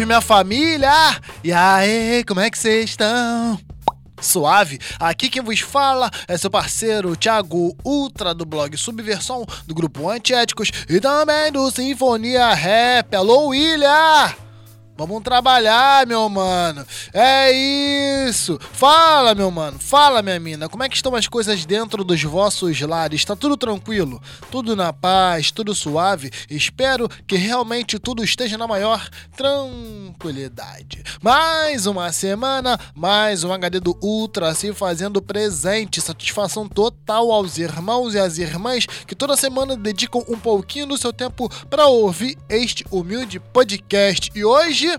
salve minha família! E aí, como é que vocês estão? Suave, aqui quem vos fala é seu parceiro Thiago Ultra do blog Subversão, do grupo Antiéticos e também do Sinfonia Rap. Alô, William! Vamos trabalhar, meu mano. É isso. Fala, meu mano. Fala, minha mina. Como é que estão as coisas dentro dos vossos lares? Tá tudo tranquilo? Tudo na paz? Tudo suave? Espero que realmente tudo esteja na maior tranquilidade. Mais uma semana, mais um HD do Ultra se fazendo presente. Satisfação total aos irmãos e às irmãs que toda semana dedicam um pouquinho do seu tempo para ouvir este humilde podcast. E hoje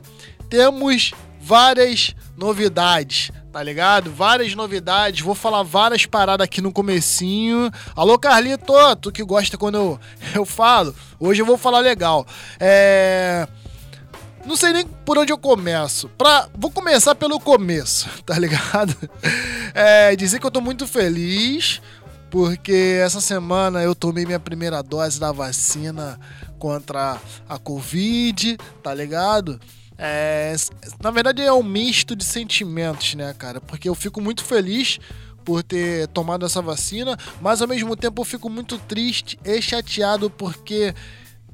temos várias novidades, tá ligado? Várias novidades, vou falar várias paradas aqui no comecinho. Alô, Carlito, tu que gosta quando eu, eu falo, hoje eu vou falar legal. É... Não sei nem por onde eu começo. Pra... Vou começar pelo começo, tá ligado? É, dizer que eu tô muito feliz, porque essa semana eu tomei minha primeira dose da vacina contra a Covid, tá ligado? É, na verdade é um misto de sentimentos, né, cara? Porque eu fico muito feliz por ter tomado essa vacina, mas ao mesmo tempo eu fico muito triste e chateado porque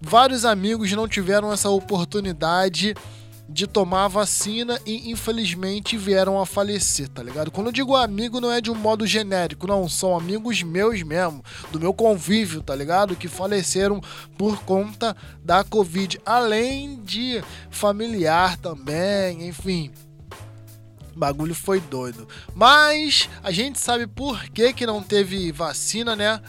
vários amigos não tiveram essa oportunidade de tomar a vacina e infelizmente vieram a falecer, tá ligado? Quando eu digo amigo, não é de um modo genérico, não, são amigos meus mesmo, do meu convívio, tá ligado? Que faleceram por conta da Covid, além de familiar também, enfim. O bagulho foi doido. Mas a gente sabe por que, que não teve vacina, né?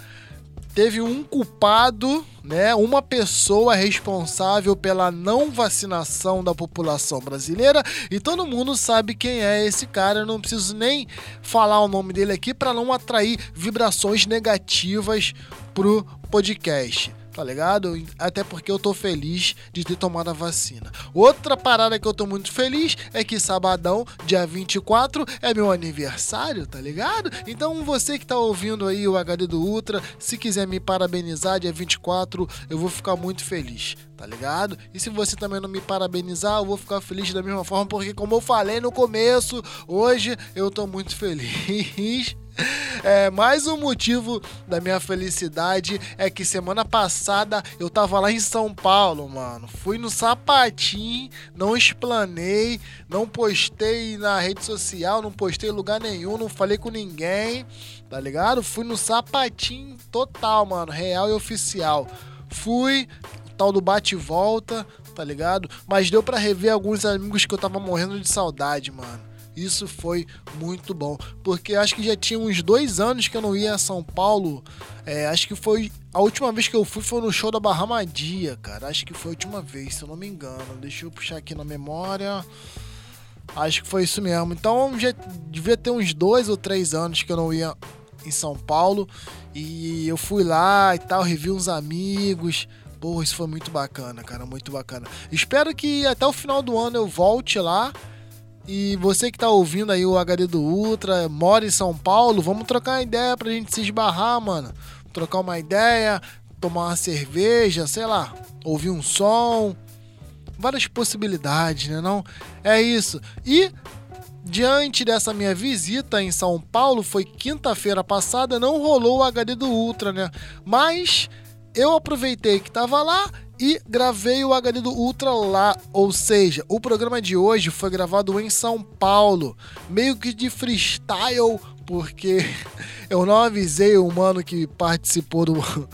Teve um culpado, né, uma pessoa responsável pela não vacinação da população brasileira. E todo mundo sabe quem é esse cara, eu não preciso nem falar o nome dele aqui para não atrair vibrações negativas pro podcast tá ligado? Até porque eu tô feliz de ter tomado a vacina. Outra parada que eu tô muito feliz é que sabadão, dia 24, é meu aniversário, tá ligado? Então você que tá ouvindo aí o HD do Ultra, se quiser me parabenizar dia 24, eu vou ficar muito feliz, tá ligado? E se você também não me parabenizar, eu vou ficar feliz da mesma forma, porque como eu falei no começo, hoje eu tô muito feliz. É, mais um motivo da minha felicidade é que semana passada eu tava lá em São Paulo, mano. Fui no sapatinho, não explanei, não postei na rede social, não postei em lugar nenhum, não falei com ninguém, tá ligado? Fui no sapatinho total, mano, real e oficial. Fui, tal do bate e volta, tá ligado? Mas deu para rever alguns amigos que eu tava morrendo de saudade, mano. Isso foi muito bom, porque acho que já tinha uns dois anos que eu não ia a São Paulo. É, acho que foi a última vez que eu fui foi no show da Barramadia, cara. Acho que foi a última vez, se eu não me engano. Deixa eu puxar aqui na memória. Acho que foi isso mesmo. Então já devia ter uns dois ou três anos que eu não ia em São Paulo. E eu fui lá e tal, revi uns amigos. Pô, isso foi muito bacana, cara, muito bacana. Espero que até o final do ano eu volte lá e você que tá ouvindo aí o HD do Ultra, mora em São Paulo, vamos trocar uma ideia pra gente se esbarrar, mano. Trocar uma ideia, tomar uma cerveja, sei lá, ouvir um som. Várias possibilidades, né não? É isso. E diante dessa minha visita em São Paulo, foi quinta-feira passada, não rolou o HD do Ultra, né? Mas eu aproveitei que tava lá e gravei o HD do Ultra lá, ou seja, o programa de hoje foi gravado em São Paulo, meio que de freestyle, porque eu não avisei o mano que participou do,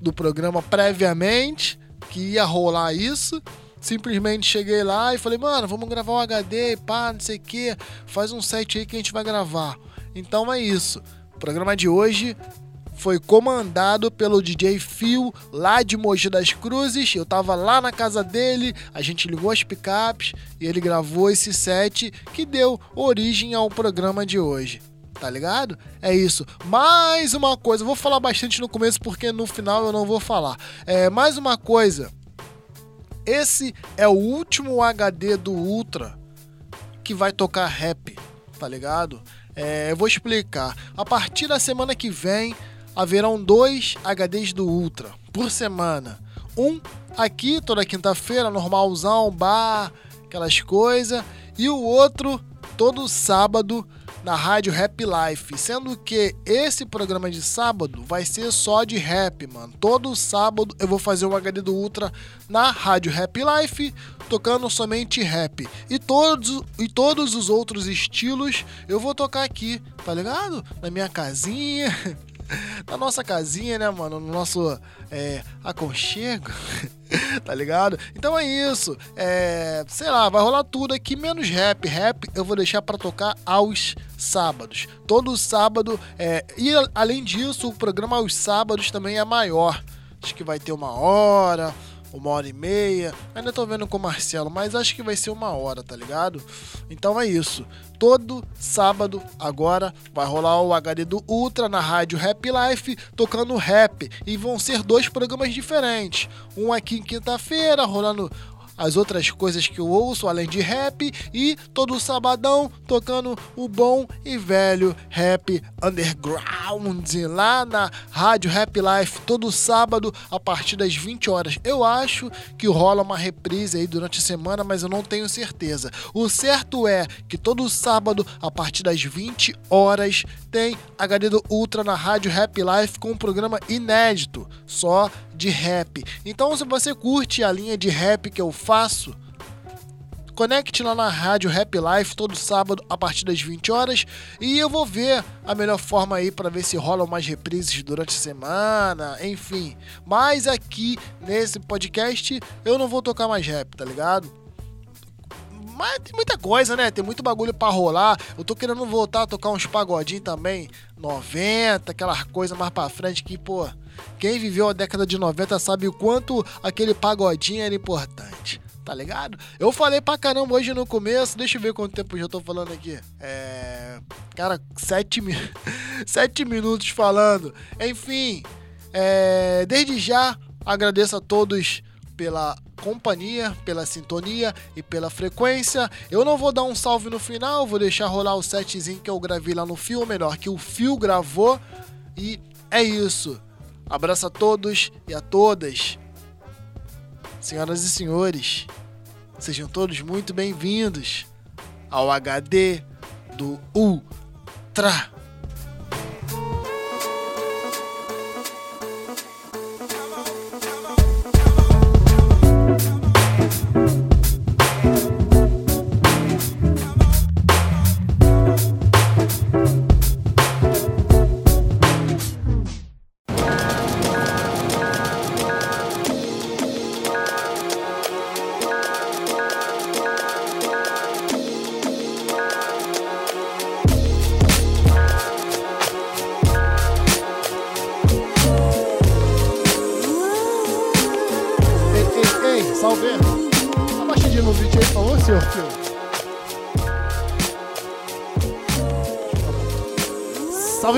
do programa previamente que ia rolar isso. Simplesmente cheguei lá e falei, mano, vamos gravar um HD, pá, não sei o que, faz um set aí que a gente vai gravar. Então é isso. O programa de hoje foi comandado pelo DJ Phil, lá de Mogi das Cruzes. Eu tava lá na casa dele, a gente ligou as picapes e ele gravou esse set que deu origem ao programa de hoje. Tá ligado? É isso. Mais uma coisa, vou falar bastante no começo porque no final eu não vou falar. É, mais uma coisa. Esse é o último HD do Ultra que vai tocar rap, tá ligado? É, eu vou explicar. A partir da semana que vem, haverão dois HDs do Ultra por semana. Um aqui toda quinta-feira, normalzão, bar, aquelas coisas. E o outro todo sábado na rádio Rap Life, sendo que esse programa de sábado vai ser só de rap, mano. Todo sábado eu vou fazer um HD do Ultra na rádio Rap Life, tocando somente rap. E todos, e todos os outros estilos eu vou tocar aqui, tá ligado? Na minha casinha. na nossa casinha, né, mano? No nosso é, aconchego, tá ligado? Então é isso. É, sei lá, vai rolar tudo aqui, menos rap. Rap eu vou deixar para tocar aos sábados. Todo sábado. É, e além disso, o programa aos sábados também é maior. Acho que vai ter uma hora uma hora e meia. Ainda tô vendo com o Marcelo, mas acho que vai ser uma hora, tá ligado? Então é isso. Todo sábado agora vai rolar o HD do Ultra na rádio Rap Life tocando rap. E vão ser dois programas diferentes. Um aqui em quinta-feira, rolando as outras coisas que eu ouço além de rap e todo sabadão tocando o bom e velho rap underground lá na Rádio Rap Life todo sábado a partir das 20 horas. Eu acho que rola uma reprise aí durante a semana, mas eu não tenho certeza. O certo é que todo sábado a partir das 20 horas tem HD do Ultra na Rádio Rap Life com um programa inédito, só de rap. Então, se você curte a linha de rap que eu faço, conecte lá na rádio Rap Life todo sábado a partir das 20 horas e eu vou ver a melhor forma aí para ver se rolam mais reprises durante a semana, enfim. Mas aqui nesse podcast eu não vou tocar mais rap, tá ligado? Mas tem muita coisa, né? Tem muito bagulho para rolar. Eu tô querendo voltar a tocar uns pagodinhos também, 90, aquela coisa mais pra frente que, pô, quem viveu a década de 90 sabe o quanto aquele pagodinho era importante. Tá ligado? Eu falei pra caramba hoje no começo. Deixa eu ver quanto tempo já tô falando aqui. É. Cara, sete, mi... sete minutos falando. Enfim, é... desde já agradeço a todos pela companhia, pela sintonia e pela frequência. Eu não vou dar um salve no final, vou deixar rolar o setzinho que eu gravei lá no fio, melhor, que o fio gravou. E é isso. Abraço a todos e a todas. Senhoras e senhores, sejam todos muito bem-vindos ao HD do Ultra.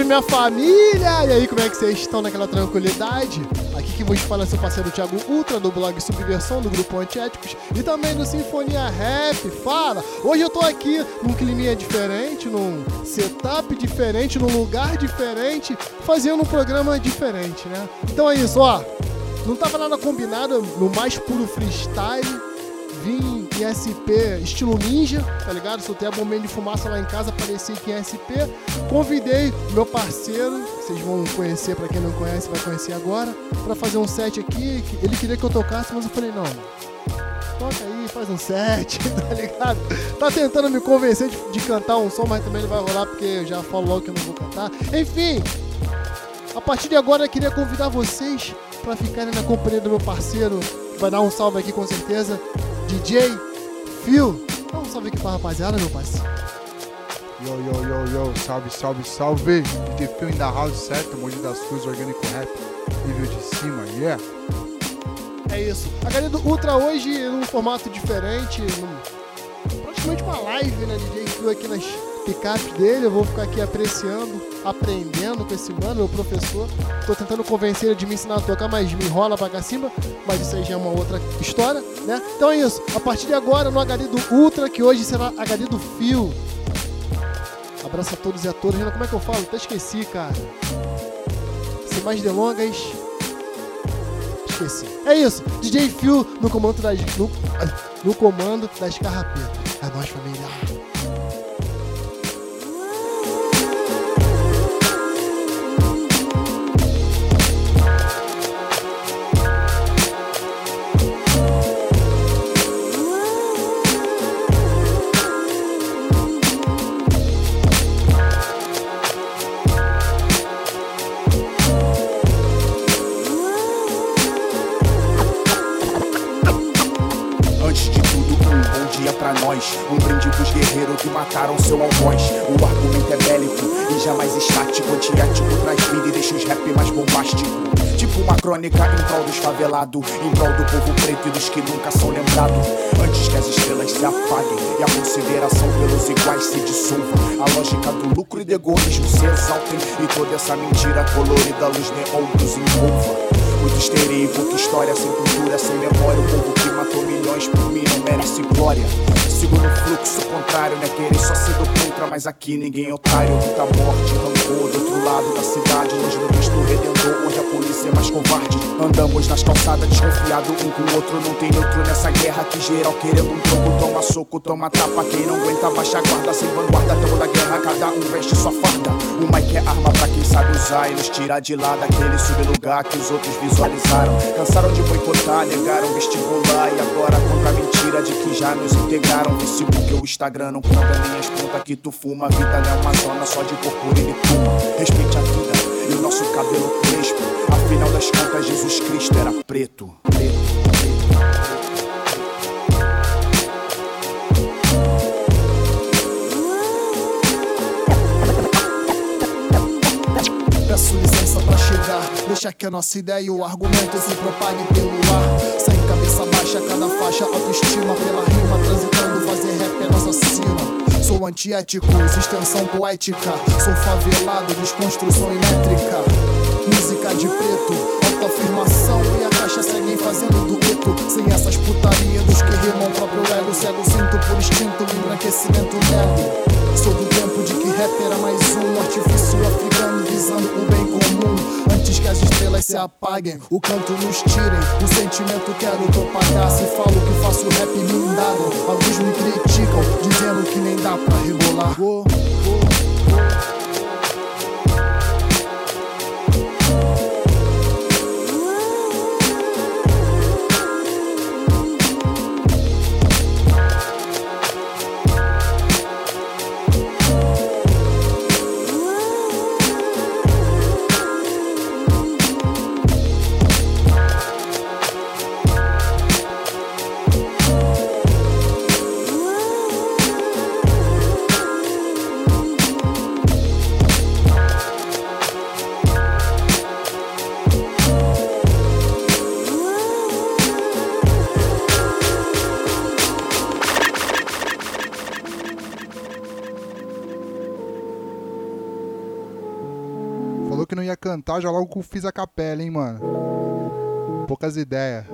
Minha família! E aí, como é que vocês estão naquela tranquilidade? Aqui que vos fala é seu parceiro Thiago Ultra, do blog Subversão, do grupo Antiéticos e também do Sinfonia Rap. Fala! Hoje eu tô aqui num clima diferente, num setup diferente, num lugar diferente, fazendo um programa diferente, né? Então é isso, ó. Não tava nada combinado, no mais puro freestyle vim em SP estilo ninja, tá ligado? Soltei a bombinha de fumaça lá em casa, apareci aqui em SP. Convidei meu parceiro, vocês vão conhecer, para quem não conhece, vai conhecer agora, para fazer um set aqui. Ele queria que eu tocasse, mas eu falei, não, toca aí, faz um set, tá ligado? Tá tentando me convencer de, de, cantar um som, mas também não vai rolar porque eu já falo logo que eu não vou cantar. Enfim, a partir de agora eu queria convidar vocês para ficarem na companhia do meu parceiro, que vai dar um salve aqui com certeza, DJ Phil. Dá um salve aqui pra rapaziada, meu parceiro. Yo, yo, yo, yo, salve, salve, salve. DJ Phil in the house, certo? Monte das Cruz, orgânico rap, nível de cima, yeah. É isso. A galera do Ultra hoje num formato diferente, num, praticamente uma live, né? DJ Phil aqui nas picape dele, eu vou ficar aqui apreciando, aprendendo com esse mano, meu professor. Tô tentando convencer ele de me ensinar a tocar, mas me enrola pra cima, mas isso aí já é uma outra história, né? Então é isso, a partir de agora no HD do Ultra, que hoje será HD do Fio. Abraço a todos e a todas. Como é que eu falo? Até esqueci, cara. Sem mais delongas. Esqueci. É isso. DJ Phil no comando das. No... no comando das carrapetas. É nóis, família. Mataram seu algoz. O argumento é bélico e jamais estático. Antiético traz vida e deixa os rap mais bombástico. Tipo uma crônica em prol dos favelados, em prol do povo preto e dos que nunca são lembrados. Antes que as estrelas se apaguem e a consideração pelos iguais se dissolva. A lógica do lucro e do egoísmo se exaltem e toda essa mentira colorida luz neon nos envolva. Muito histeria e pouca história, sem cultura, sem memória. O povo que matou milhões por mim não merece glória. Sigo no fluxo contrário, né? Querer só ser do contra, mas aqui ninguém é otário. Muita morte, rancor do outro lado da cidade. Longe do Cristo Redentor, onde a polícia é mais covarde. Andamos nas calçadas desconfiado um com o outro. Não tem neutro nessa guerra que geral querendo um troco. Toma soco, toma tapa. Quem não aguenta, baixa a guarda. Sem vanguarda, tamo da guerra. Cada um veste sua farda. O mic é arma pra quem sabe usar e nos tirar de lá daquele sublugar que os outros visualizaram. Cansaram de boicotar, negaram vestibular. E agora contra a mentira de que já nos integraram. Facebook ou Instagram não conta nem as contas que tu fuma. A vida não é uma zona só de purpurina e puma. Respeite a vida e o nosso cabelo crespo. Afinal das contas, Jesus Cristo era preto. preto. Peço licença pra chegar, deixa que a nossa ideia e o argumento se propague pelo ar. Sem cabeça baixa, cada faixa, autoestima pela rima, transitando, fazer rap é nossa sina. Sou antiético, extensão poética. Sou favelado, desconstrução elétrica. Música de preto, autoafirmação e a caixa seguem fazendo dueto. Sem essas putarias dos que rimam próprio ego. Cego, sinto por instinto, embranquecimento nego. Sou do tempo de que rap era mais um artifício africano visando o bem comum. Antes que as estrelas se apaguem, o canto nos tirem. O sentimento quero propagar. Se falo que faço rap me indagam. Alguns me criticam, dizendo que nem dá pra rebolar. Cantar, já logo fiz a capela, hein, mano. Poucas ideias.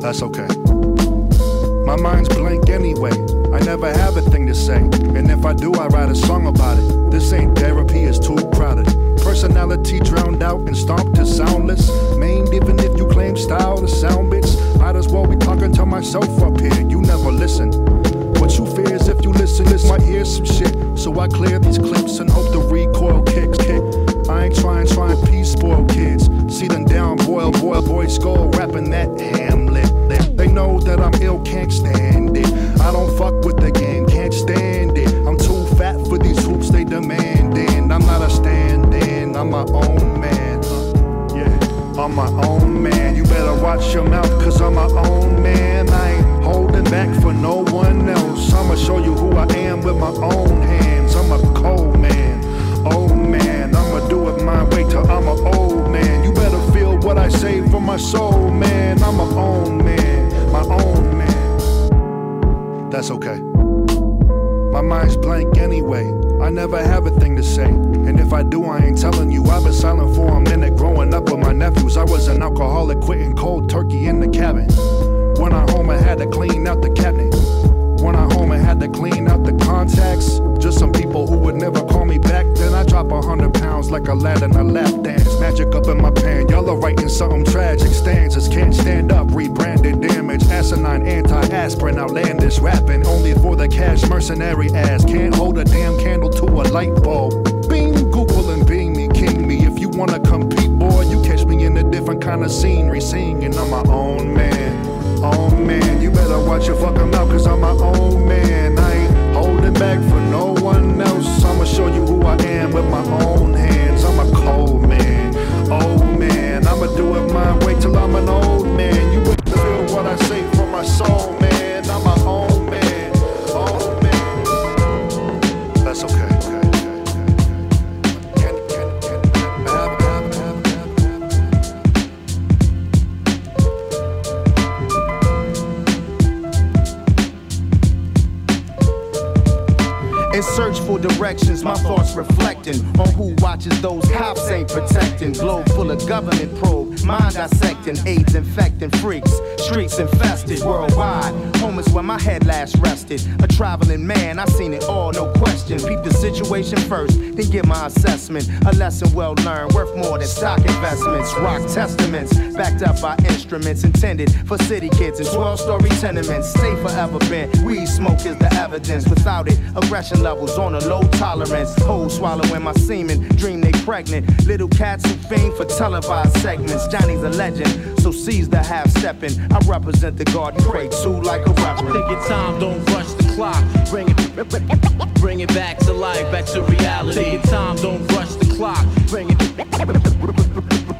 That's okay. My mind's blank anyway. I never have a thing to say. And if I do, I write a song about it. This ain't therapy, it's too crowded. Personality drowned out and stomped to soundless. Maimed even if you claim style to sound bits. Might as well be talking to myself up here. You never listen. What you fear is if you listen, this might hear some shit. So I clear these clips and hope the recoil kicks. Kick. I ain't trying, trying peace spoil kids. See them down, boil, oh boil, boy skull, rapping that Hamlet. They know that I'm ill, can't stand it. I don't fuck with the game, can't stand it. I'm too fat for these hoops they demanding. I'm not a stand in, I'm my own man. Uh, yeah, I'm my own man. You better watch your mouth, cause I'm my own man. I ain't holding back for no one else. I'ma show you who I am with my own hands. I'm a cold man, old man. I'ma do it my way till I'm an old man. You better feel what I say for my soul, man. that's okay. My mind's blank anyway. I never have a thing to say. And if I do, I ain't telling you. I've been silent for a minute growing up with my nephews. I was an alcoholic, quitting cold turkey in the cabin. When I home, I had to clean out the cabinet. When I home, I had to clean out the contacts. Just some people who would never call me back. Then I drop a hundred pounds like a lad in a lap dance. Magic up in my pan. Y'all are writing something tragic. Stanzas can't stand up. Rebranded damage. Asinine antics rapping only for the cash mercenary ass. Can't hold a damn candle to a light bulb. Bing, Google and Bing me, king me. If you wanna compete, boy, you catch me in a different kind of scenery, singing. I'm my own man, own man. You better watch your fucking mouth, cause I'm my own man. I ain't holding back for no one else. I'ma show you who I am with my own hands. I'm a cold man, old man. I'ma do it my way till I'm an old man. You will feel what I say from my soul, reflecting on who watches those cops ain't protecting. Globe full of government probe, mind dissecting, AIDS infecting freaks, streets infested worldwide. Home is where my head last rested. A traveling man, I seen it all, no question. Peep the situation first, then get my assessment. A lesson well learned, worth more than stock investments. Rock testaments, backed up by instruments intended for city kids in 12 story tenements. Stay forever bent. Weed smoke is the evidence. Without it, aggression levels on a low tolerance. Hoes swallowing my semen, dream they pregnant. Little cats who fiend for televised segments. Johnny's a legend, so seize the half stepping. I represent the you pray to like a reverend. Take your time, don't rush clock. Bring it, bring it back to life, back to reality. Take time, don't rush the clock. Bring it,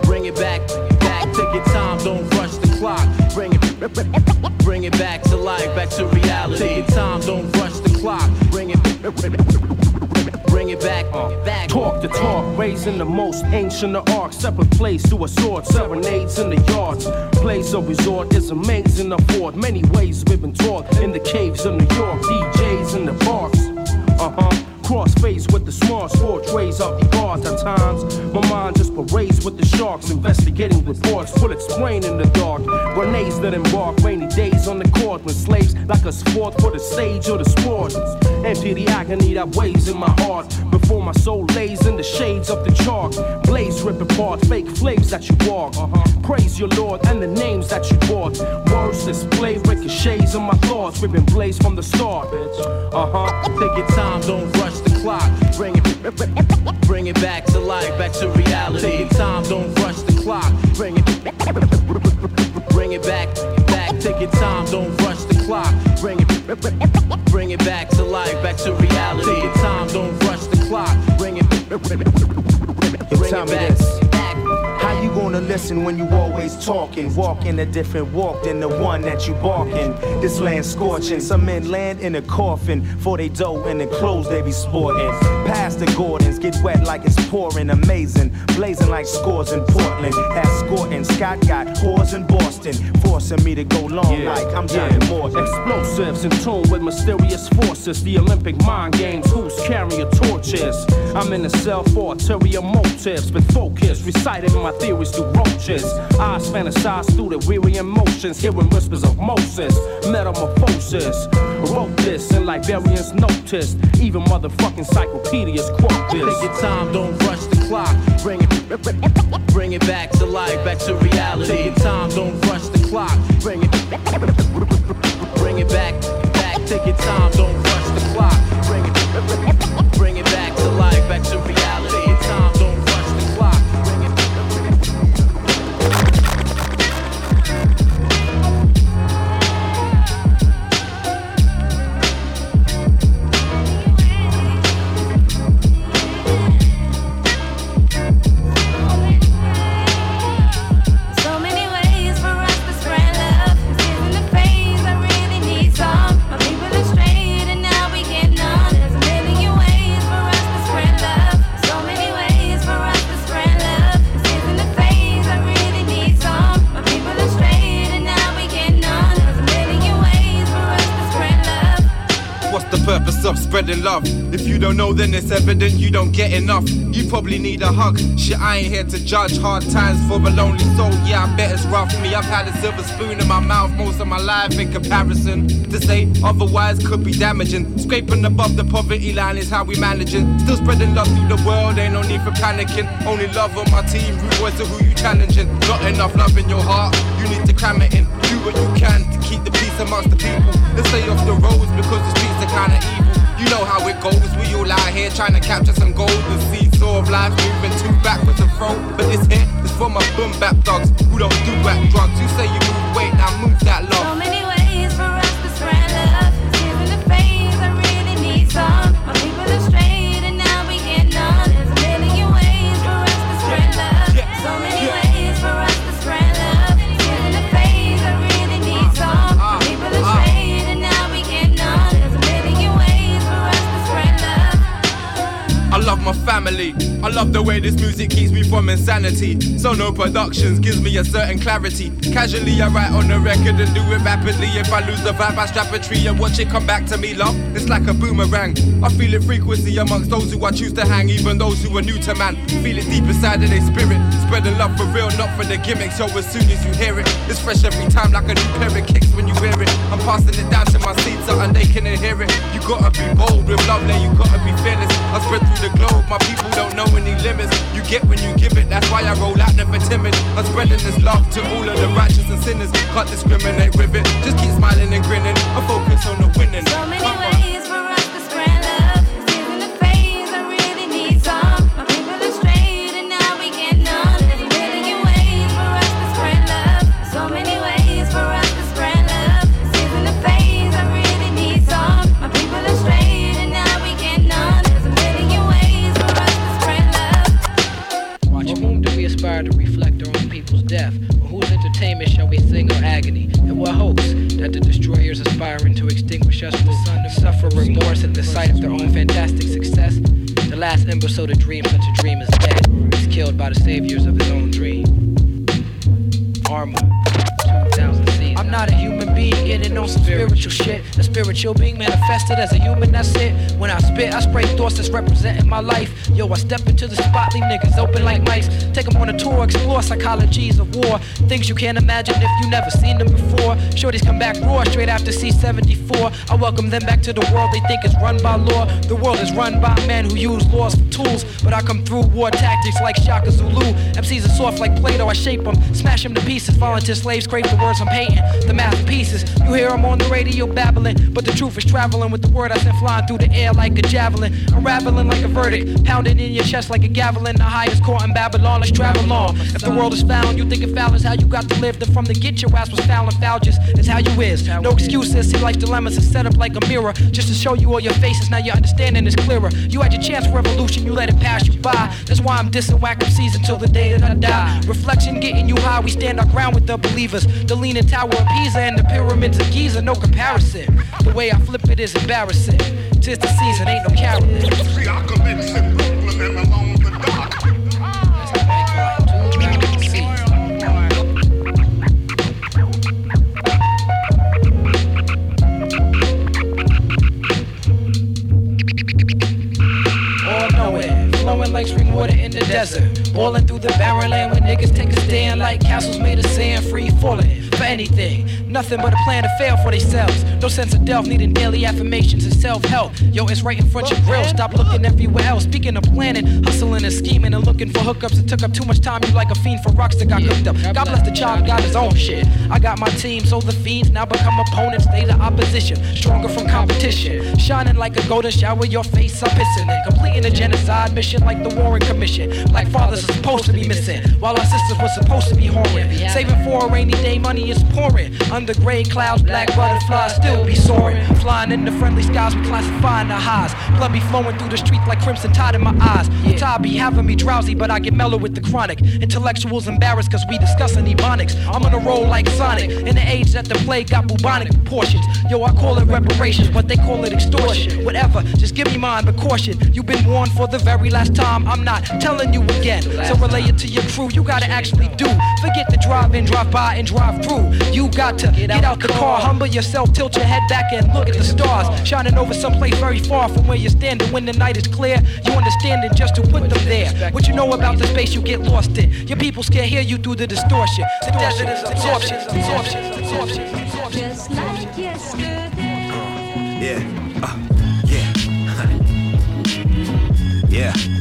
bring it back, back. Take your time, don't rush the clock. Bring it The talk, raising the most ancient of arcs. Separate place to a sword, serenades in the yards. Place of resort is amazing, afford many ways we've been taught. In the caves of New York, DJs in the parks. Uh huh. Cross face with the small sport trays of the guards at times. My mind just parades with the sharks, investigating reports. Will explain in the dark. Grenades that embark, rainy days on the court when slaves like us fought for the stage or the sport. Empty the agony that weighs in my heart before my soul lays in the shades of the chalk. Blaze rip apart fake flames that you walk. Praise your Lord and the names that you bought. Words display ricochets on my thoughts. Been blazed from the start. Uh huh. Take your time, don't rush the clock. Bring it, bring it back to life, back to reality. Take your time, don't rush the clock. Bring it, bring it back, back. Take your time, don't rush the clock. Bring it, bring it back to life, back to reality. Take your time, don't rush the clock. Bring it, bring it back, gonna listen when you always talking? Walking a different walk than the one that you barking. This land scorching, some men land in a coffin for they dough and the clothes they be sporting. Past the Gordons, get wet like it's pouring, amazing. Blazing like scores in Portland. Escorting, Scott got whores in Boston, forcing me to go long like I'm Johnny Morton. Explosives in tune with mysterious forces. The Olympic mind games, who's carrying torches? I'm in a cell for ulterior motives, but focus, reciting my theories through roaches. Eyes fantasize through the weary emotions, hearing whispers of Moses, metamorphosis. Wrote this and Liberians noticed, even motherfucking encyclopedias quote this. Take your time, don't rush the clock. Bring it, bring it back to life, back to reality. Take your time, don't rush the clock. Bring it, bring it back, back. Take your time, don't rush the clock. Spreading love? If you don't know, then it's evident you don't get enough. You probably need a hug. Shit, I ain't here to judge. Hard times for a lonely soul. Yeah, I bet it's rough. For me, I've had a silver spoon in my mouth most of my life in comparison. To say otherwise could be damaging. Scraping above the poverty line is how we managing. Still spreading love through the world, ain't no need for panicking. Only love on my team, rude boys are who you challenging. Not enough love in your heart. You need to cram it in, do what you can to keep the peace amongst the people. Let's stay off the roads because the streets are kinda evil. You know how it goes, we all out here trying to capture some gold. The seesaw of life moving too backwards and fro. But this here is for my boom bap dogs who don't do whack drugs. You say you move weight, now move that So many ways for us to spread love. Family. I love the way this music keeps me from insanity. So no productions gives me a certain clarity. Casually I write on the record and do it rapidly. If I lose the vibe, I strap a tree and watch it come back to me, love. It's like a boomerang. I feel it frequency amongst those who I choose to hang, even those who are new to man. Feel it deep inside of their spirit. Spreading love for real, not for the gimmicks. Yo, as soon as you hear it, it's fresh every time like a new pair of kicks when you wear it. I'm passing it down to my seeds so and they can hear it. You gotta be bold with love, then you gotta be fearless. I spread through the globe, my people don't know any limits. You get when you give it, that's why I roll out never timid. I'm spreading this love to all of the righteous and sinners. Can't discriminate with it, just keep smiling and grinning. I focus on the winning. So many Come on. ways for us And hopes that the destroyers aspiring to extinguish us will suffer remorse at the sight of their own fantastic success? The last imbecile to dream such a dream is dead. He's killed by the saviors of his own dream. Armor. 2000 seasons. I'm not a human being getting on some spiritual shit. A spiritual being manifested as a human, that's it. When I spit, I spray thoughts that's representing my life. Yo, I step into the spot, leave niggas open like mice. Take them on a tour, explore psychologies of war. Things you can't imagine if you never seen them before. Shorties come back raw straight after C74. I welcome them back to the world they think is run by law. The world is run by men who use laws for tools. But I come through war tactics like Shaka Zulu. MCs are soft like Play Doh, I shape them, smash them to pieces. Volunteer slaves crave the words I'm painting, the masterpieces. You hear them on the radio babbling, but the truth is traveling with the word I send flying through the air like a javelin. Unraveling like a verdict, pounding in your chest like a javelin. The highest court in Babylon, let's travel on. If the world is found, you think it foul is how you got to live. Then from the get your ass was foul and foul just is how you is. No excuses, see life's dilemmas is set up like a mirror. Just to show you all your faces, now your understanding is clearer. You had your chance for revolution, you let it pass you by. That's why I'm dissing whack MCs until the day that I die. Reflection getting you high, we stand our ground with the believers. The leaning tower of Pisa and the pyramids of Giza, no comparison. The way I flip it is embarrassing. Tis the season, ain't no bank like spring water in the desert. Boiling through the barren land where niggas take a stand like castles made of sand, free falling for anything. Nothing but a plan to fail for themselves. No sense of delf, needing daily affirmations and self help. Yo, it's right in front of your grill. Stop looking everywhere else. Speaking of planning, hustling and scheming and looking for hookups. It took up too much time. You like a fiend for rocks that got cooked up. God bless the child, got his own shit. I got my team, so the fiends now become opponents. They the opposition, stronger from competition. Shining like a golden shower, your face I'm pissing it. Completing a genocide mission like the Warren Commission. Black fathers are supposed to be missing, while our sisters were supposed to be whoring. Saving for a rainy day, money is pouring. Under gray clouds, black butterflies still be soaring. Flying in the friendly skies, we classifying the highs. Blood be flowing through the streets like crimson tide in my eyes. Tide be having me drowsy, but I get mellow with the chronic. Intellectuals embarrassed cause we discussing ebonics. I'm on a roll like Sonic. In the age that the plague got bubonic proportions. Yo, I call it reparations, but they call it extortion. Whatever, just give me mine, but caution. You've been warned for the very last time. I'm not telling you again. So relay it to your crew. You gotta actually do. Forget the drive in, drive by, and drive through. You got to get out the car, humble yourself, tilt your head back, and look at the stars shining over someplace very far from where you're standing. When the night is clear, you understand it just to put them there. What you know about the space you get lost in. Your people can't hear you through the distortion. The desert is absorption, absorption, absorption, absorption. Just like yesterday. Yeah. Uh, yeah. yeah.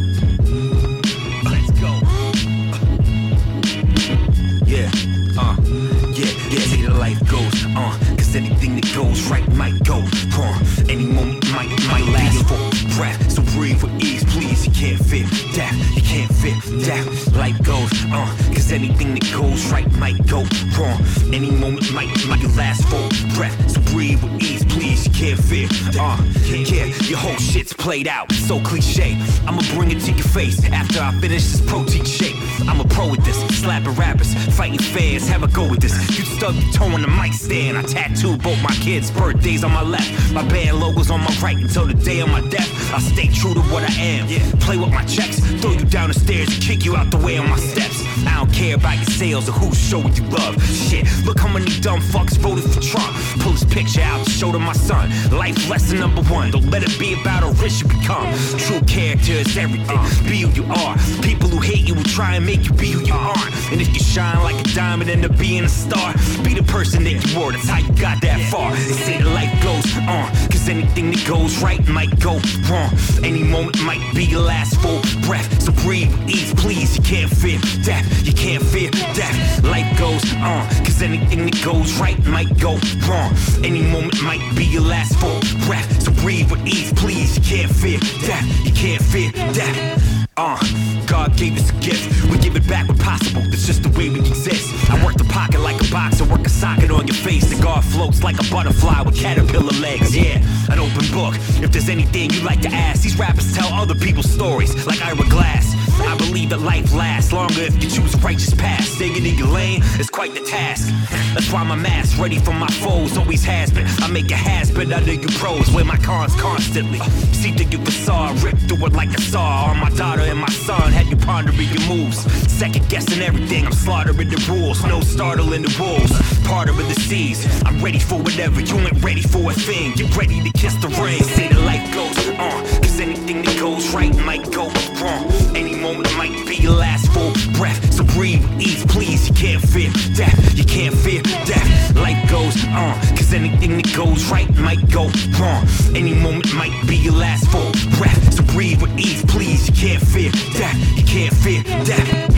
Uh, cause anything that goes right might go wrong. Any moment might, might last for breath. So breathe with ease, please. You can't fit death, you can't fit death. Life goes, uh, cause anything that goes right might go wrong. Any moment might, might your last for breath. So breathe with ease, please. You can't fit, uh, yeah, your whole shit's played out. So cliche. I'ma bring it to your face after I finish this protein shake. I'm a pro with this, slapping rappers, fighting fans, have a go with this. You stub your toe on the mic stand. I tattooed both my kids' birthdays on my left. My band logos on my right until the day of my death. I stay true to what I am. Play with my checks, throw you down the stairs kick you out the way on my steps. I don't care about your sales or whose show you love. Shit, look how many dumb fucks voted for Trump. Pull his picture out and show to my son. Life lesson number one. Don't let it be about how rich you become. True character is everything. Be who you are. People who hate you will try and make you be who you aren't. And if you shine like a diamond end up being a star, be the person that you were. That's how you got that far. They say that life goes on. Cause anything that goes right might go wrong. Any moment might be your last full breath. So breathe ease, please. You can't fear death. You can't fear death. Life goes on. Cause anything that goes right might go wrong. Any moment might be your last full breath. So breathe with ease, please. You can't fear death. You can't fear death. Uh, God gave us a gift. We give it back when possible. That's just the way we exist. I work the pocket like a boxer, work a socket on your face. The guard floats like a butterfly with caterpillar legs. Yeah, an open book. If there's anything you like to ask, these rappers tell other people's stories like Ira Glass. I believe that life lasts longer if you choose a righteous path. Staying in your lane is quite the task. That's why my mask ready for my foes always has been. I make a has been under you pros, wear my cons constantly. See through your facade, rip through it like a saw. On my daughter and my son, had you pondering your moves. Second guessing everything, I'm slaughtering the rules. No startling the wolves, part of the seas. I'm ready for whatever, you ain't ready for a thing. Get ready to kiss the ring. See the life goes on, cause anything that goes right might go wrong. Any moment might be your last full breath. So breathe ease, please. You can't fear death, you can't fear death. Life goes on, cause anything that goes right might go wrong. Any moment might be your last full breath. So breathe with ease, please. You can't fear death, you can't fear death.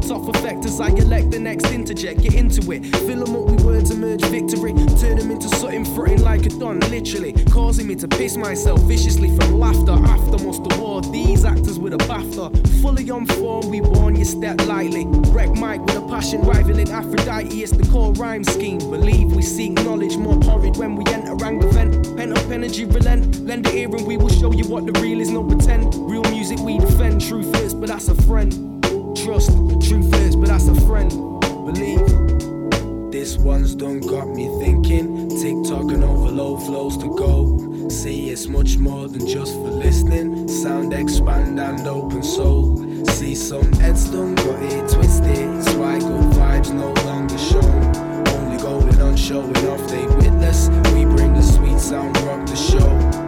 The top, effect as I elect the next interject. Get into it, fill 'em up with words, emerge victory, turn them into something fronting like a don, literally causing me to piss myself viciously from laughter. After must award these actors with a BAFTA. Fully on form, we warn you step lightly. Wreck Mike with a passion rivaling Aphrodite. It's the core rhyme scheme. Believe we seek knowledge more horrid when we enter anger vent. Pent up energy relent. Lend it ear and we will show you what the real is, no pretend. Real music we defend. Truth is, but that's a friend. Trust, truth is, but that's a friend. Believe. This one's done got me thinking. TikTok and overload flows to go. See, it's much more than just for listening. Sound expand and open soul. See, some heads done got it twisted. Why good vibes no longer shown. Only golden on showing off they witness. We bring the sweet sound, rock the show.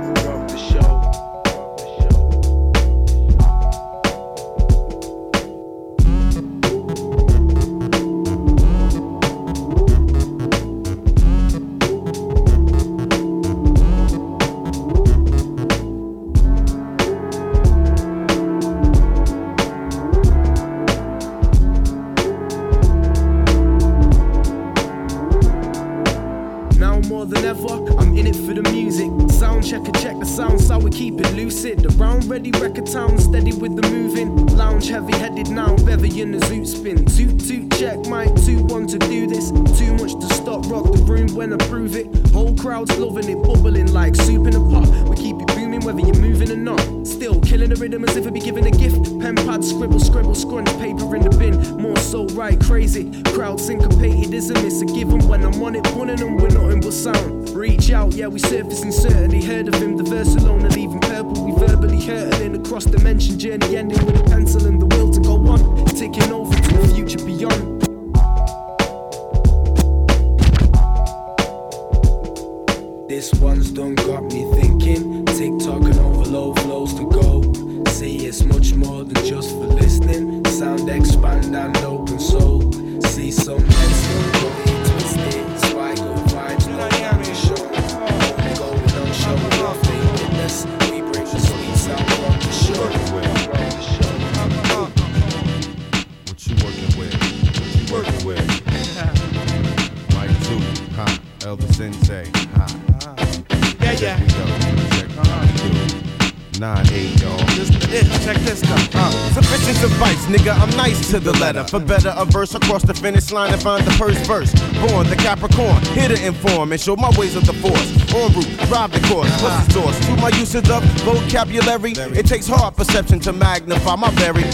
For better, a verse across the finish line and find the first verse. Born the Capricorn, here to inform and show my ways of the force. En route, drive the course. What's the source? To my usage of vocabulary, it takes hard perception to magnify my very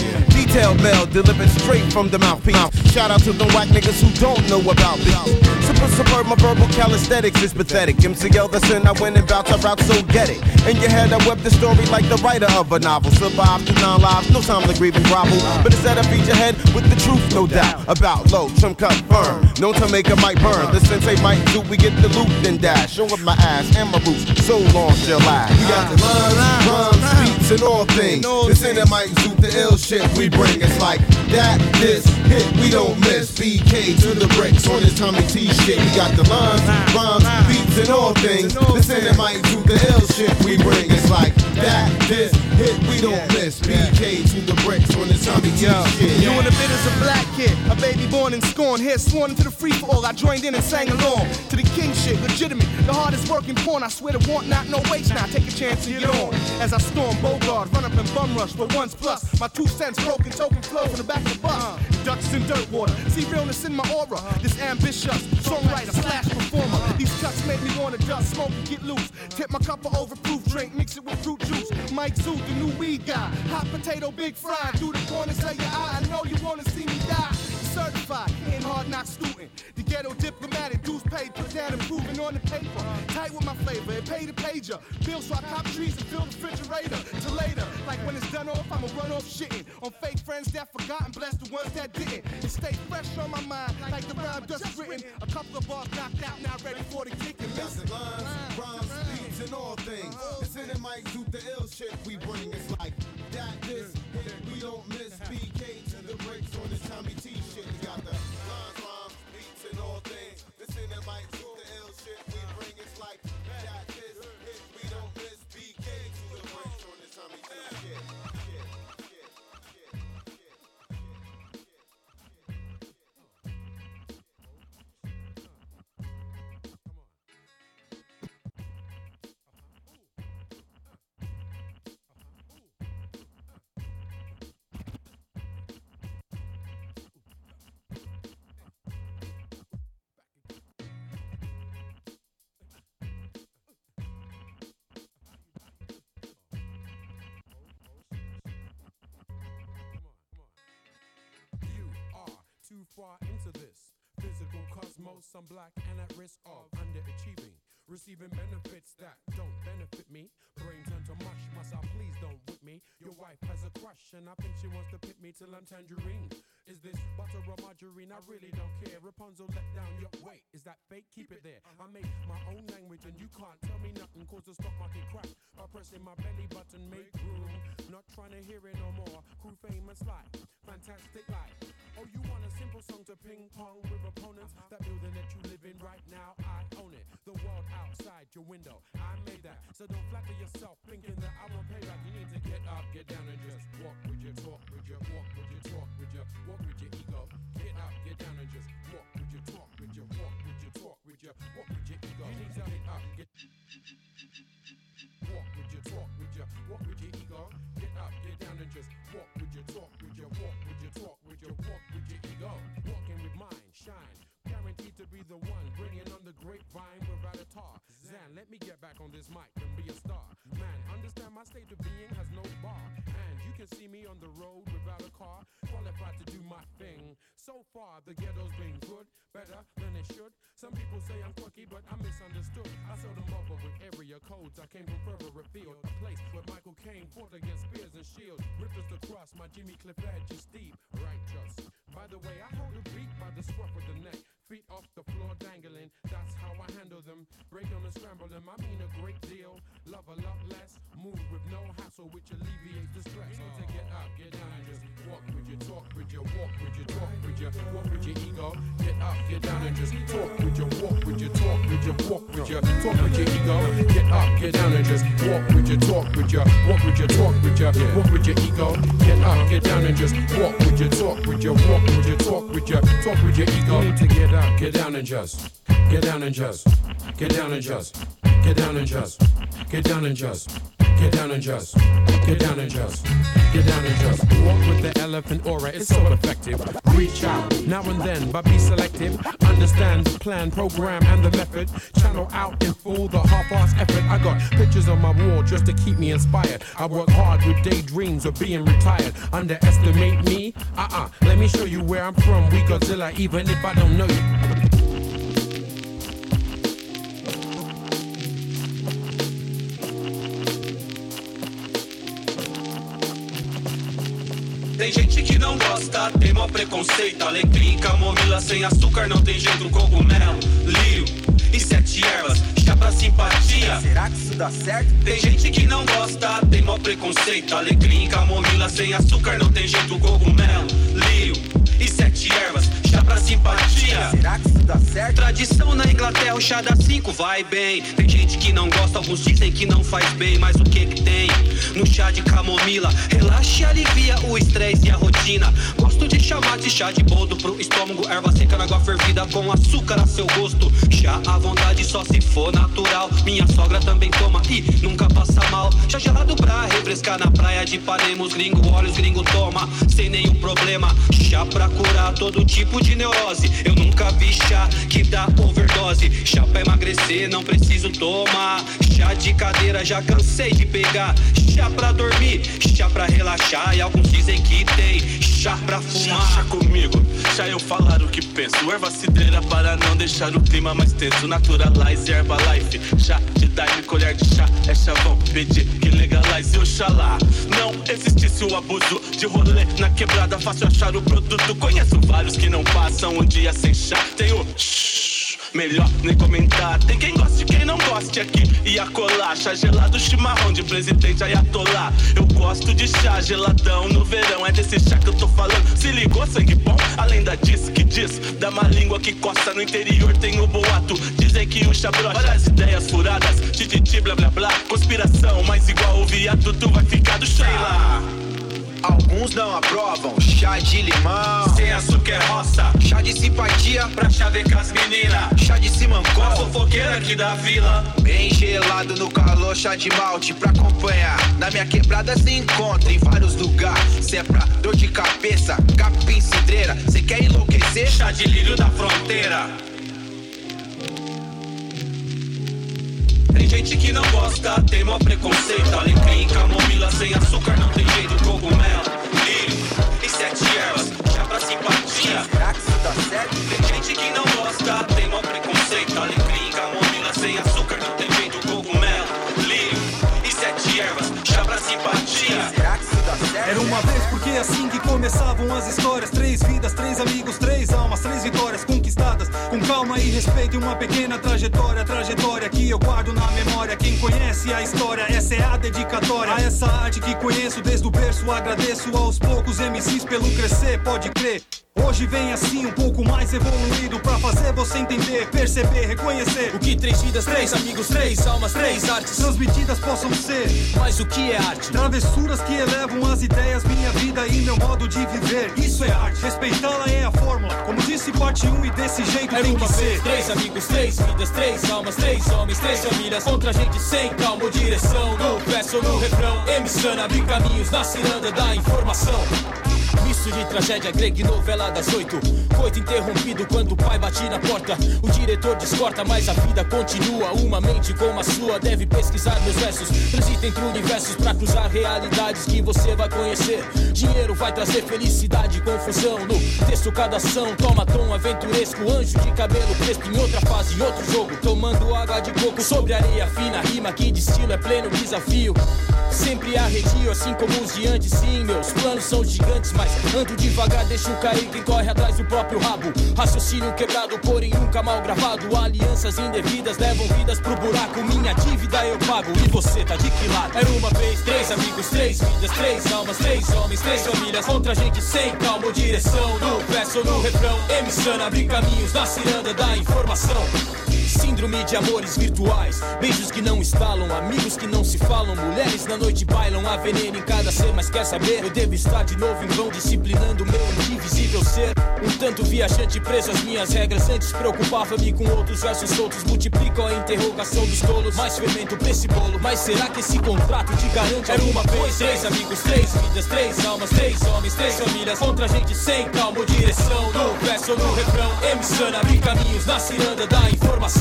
detailed mail delivered straight from the mouthpiece. Shout out to the whack niggas who don't know about me. Super superb, my verbal calisthenics is pathetic. MCL, the sin I win and bounce, I route, so get it. In your head, I web the story like the writer of a novel. Survive through nine lives, no time to grieve and grovel. But instead, I feed your head with the truth, no doubt. About low, trim cut firm. Known to make a mic burn. The sensei might do, we get the loot, then dash. Showing my ass and my roots, so long shall last. We got the rhymes, beats, and all things. This ain't a mic zoot, the ill shit we bring. It's like that, this, hit, we don't miss. BK to the bricks on this Tommy T shit. We got the lines, rhymes, beats, and all things. A mic zoot, the ill shit we bring. It's like that, this, hit, we don't miss. BK to the bricks on this Tommy T shit. You in the bit as a black kid, a baby born in scorn, here sworn into the free for all. I joined in and sang along to the king shit, legitimate, the hardest working porn. I swear to want not no waste now. Take a chance and get on. As I storm Bogard, run up and bum rush for once plus. My two cents broken token flow from the back of the bus. Ducks in dirt water, see realness in my aura. This ambitious songwriter slash performer. These cuts make me wanna dust, smoke and get loose. Tip my cup of overproof drink, mix it with fruit juice. Mike Zoo, the new weed guy. Hot potato, big fry. Through the corners of your eye, I know you wanna see me die. Certified in hard knock student. The ghetto diplomatic, dues paid, put down improving on the paper. Tight with my flavor, it paid a pager. Bill so I cop trees and fill the refrigerator. Till later, like when it's done off, I'ma run off shitting. On fake friends that forgotten, bless the ones that didn't. It stay fresh on my mind, like the rhyme just written. A couple of bars knocked out, now ready for the kick and listen. lines, rhymes, beats, and all things. This ain't a mic zoot, the ill shit we bring. It's like that, this, hit, we don't miss. BK to the breaks on this Tommy T shit. We got the lines, rhymes, beats, and all things. This ain't a mic zoot, far into this physical cosmos. I'm black and at risk of underachieving. Receiving benefits that don't benefit me. Brain turn to mush, must I please don't whip me. Your wife has a crush and I think she wants to pit me till I'm tangerine. Is this butter or margarine? I really don't care. Rapunzel let down your weight. Is that fake? Keep it there. I make my own language and you can't tell me nothing. Cause the stock market crash by pressing my belly button. Make room. Not trying to hear it no more. Crew fame and. Fantastic life. Oh, you want a simple song to ping pong with opponents? That building that you live in right now, I own it. The world outside your window, I made that. So don't flatter yourself thinking that I won't pay back. You need to get up, get down, and just walk with your talk, with your walk, with your talk, with your walk with your ego. Get up, get down, and just walk with your talk, with your walk, with your talk, with your walk with your ego. You need to get up, get walk with your talk, with your walk with your ego. Get up, get down, and just walk the one, bringing on the grapevine without a tar. Zan, let me get back on this mic and be a star. Man, understand my state of being has no bar. And you can see me on the road without a car, qualified to do my thing. So far, the ghetto's been good, better than it should. Some people say I'm quirky, but I'm misunderstood. I saw them over with area codes. I came from further afield, a place where Michael Caine fought against spears and shields. Ripped us across my Jimmy Cliff edge is deep, righteous. By the way, I hold a beat by the scruff of the neck. Feet off the floor dangling, that's how I handle them. break 'em and scramble 'em. I mean a great deal, love a lot less. Move with no hassle, which alleviates the stress. So to get up, get down, and just walk with your talk with your walk with your talk with your walk with your ego. Get up, get down, and just talk with your walk with your talk with your walk with your talk with your ego. Get up, get down, and just walk with your talk with your walk with your talk with your walk with your ego. Get up, get down, and just walk with your talk with your walk with your talk with your talk with your ego. To get up, get down, and just get down and just get down and just get down and just get down and just get down and just get down and just get down and just. Walk with the elephant aura it's so effective. Reach out now and then but be selective. Understand the plan program and the method. Channel out in full the half-ass effort. I got pictures on my wall just to keep me inspired. I work hard with daydreams of being retired. Underestimate me? Uh-uh. Let me show you where i'm from. We godzilla even if i don't know you Tem gente que não gosta, tem mó preconceito. Alecrim, camomila sem açúcar, não tem jeito. Cogumelo, lírio e sete ervas. Chá pra simpatia. Será que isso dá certo? Tem gente que não gosta, tem mó preconceito. Alecrim, camomila sem açúcar, não tem jeito. Cogumelo, lírio e sete ervas. Simpatia. Será que isso dá certo? Tradição na Inglaterra, o chá dá cinco vai bem. Tem gente que não gosta, alguns dizem que não faz bem. Mas o que que tem? No chá de camomila, relaxa e alivia o estresse e a rotina. Gosto de chamar de chá de boldo pro estômago, erva seca na água fervida com açúcar a seu gosto. Chá à vontade só se for natural. Minha sogra também toma e nunca passa mal. Chá gelado pra refrescar na praia de Ipanema, os gringo olha, os gringo toma sem nenhum problema. Chá pra curar todo tipo de Eu nunca vi chá que dá overdose. Chá pra emagrecer, não preciso tomar. Chá de cadeira, já cansei de pegar. Chá pra dormir, chá pra relaxar. E alguns dizem que tem chá pra fumar. Chá comigo, chá eu falar o que penso. Erva cidreira para não deixar o clima mais tenso. Naturalize Herbalife, chá de daime, colher de chá. É chavão, pedir que legalize Oxalá. Não existisse o abuso de rolê na quebrada. Fácil achar o produto. Conheço vários que não passam um dia sem chá. Tenho. Melhor nem comentar. Tem quem goste, quem não goste aqui. E a colar, chá gelado, chimarrão de presidente Ayatollah. Eu gosto de chá geladão no verão. É desse chá que eu tô falando. Se ligou, sangue bom? Além da diz que diz, da má língua que costa no interior tem o boato. Dizem que o chá brocha. Olha as ideias furadas, tititi blá blá blá. Conspiração, mas igual o viaduto vai ficar do chá. Sei lá. Alguns não aprovam chá de limão. Sem açúcar roça. Chá de simpatia pra chavecar as meninas. Chá de simancol. A fofoqueira aqui da vila. Bem gelado no calor, chá de malte pra acompanhar. Na minha quebrada se encontra em vários lugares. Se é pra dor de cabeça, capim, cidreira. Cê quer enlouquecer? Chá de lírio da fronteira. Tem gente que não gosta, tem mó preconceito. Alecrim, camomila sem açúcar, não tem jeito. Cogumelo, lírio e sete ervas. Chá pra simpatia. Será que isso dá certo? Tem gente que não gosta, tem mó preconceito. Alecrim, camomila sem açúcar, não tem jeito. Cogumelo, lírio e sete ervas. Chá pra simpatia. Será que isso dá certo? Era uma vez porque é assim que começavam as histórias. Três vidas, três amigos, três respeito uma pequena trajetória. Trajetória que eu guardo na memória. Quem conhece a história, essa é a dedicatória. A essa arte que conheço desde o berço. Agradeço aos poucos MCs pelo crescer, pode crer. Hoje vem assim um pouco mais evoluído pra fazer você entender, perceber, reconhecer O que três vidas, três amigos, três almas, três artes transmitidas possam ser. Mas o que é arte? Travessuras que elevam as ideias, minha vida e meu modo de viver. Isso é arte, respeitá-la é a fórmula. Como disse parte 1 e desse jeito Era tem que vez, ser. três amigos, três vidas, três almas, três homens, três famílias Contra a gente sem calma ou direção No verso ou no refrão Emissando abrir caminhos na ciranda da informação De tragédia grega e novela das oito. Coito interrompido quando o pai bate na porta. O diretor descorta, mas a vida continua. Uma mente como a sua deve pesquisar meus versos. Transita entre universos pra cruzar realidades que você vai conhecer. Dinheiro vai trazer felicidade e confusão. No texto cada ação toma tom aventuresco. Anjo de cabelo crespo em outra fase, outro jogo. Tomando água de coco sobre areia fina. Rima que de estilo é pleno desafio. Sempre arredio, assim como os de antes. Sim, meus planos são gigantes Mas Ando devagar, deixo cair quem corre atrás do próprio rabo. Raciocínio quebrado, porém nunca mal gravado. Alianças indevidas levam vidas pro buraco. Minha dívida eu pago e você tá de que lado? Era uma vez, três amigos, três vidas, três almas, três homens, três famílias. Contra gente sem calma ou direção. No verso no refrão. Emissana, abrir caminhos na ciranda da informação. Síndrome de amores virtuais, beijos que não estalam, amigos que não se falam, mulheres na noite bailam, há veneno em cada ser, mas quer saber? Eu devo estar de novo em vão, disciplinando meu indivisível ser. Um tanto viajante preso às minhas regras, antes preocupava-me com outros versos soltos, multiplicam a interrogação dos tolos, mais fermento pra esse bolo. Mas será que esse contrato te garante? Era uma vez, três amigos, três vidas, três almas, três homens, três famílias, contra gente sem calma ou direção. No verso ou no refrão, emissana, abrir caminhos na ciranda da informação.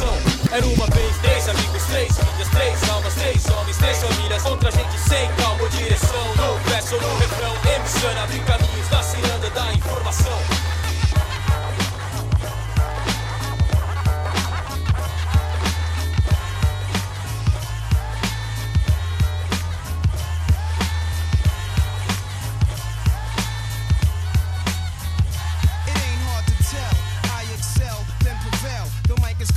Era uma vez, três amigos, três vidas, três almas, três homens, três famílias, contra gente sem calma ou direção. No verso ou no refrão, emissana, abrir caminhos na ciranda da informação.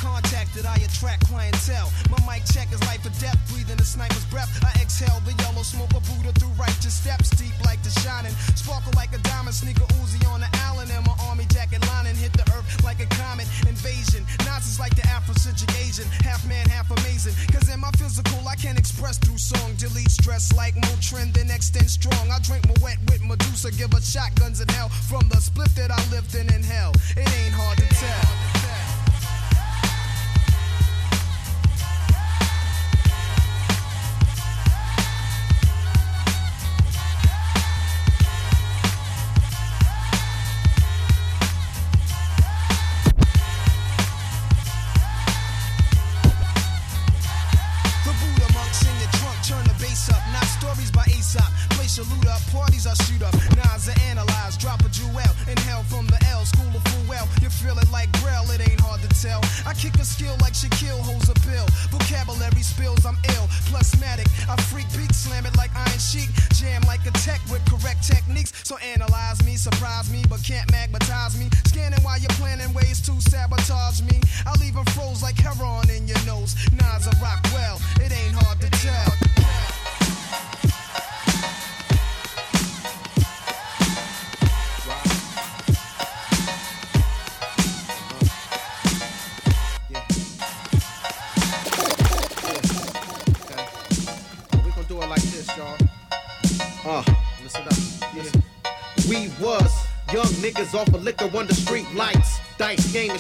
Is contacted, I attract clientele. My mic check is life or death, breathing a sniper's breath. I exhale the yellow smoke of Buddha through righteous steps, deep like the shining. Sparkle like a diamond, sneaker Uzi on the Allen, and my army jacket lining hit the earth like a comet invasion. Nazis like the Afrocentric Asian, half man, half amazing. Cause in my physical, I can express through song. Delete stress like Motrin, then extend strong. I drink my wet with Medusa, give her shotguns in hell from the split that I lived in in hell. It ain't hard to tell.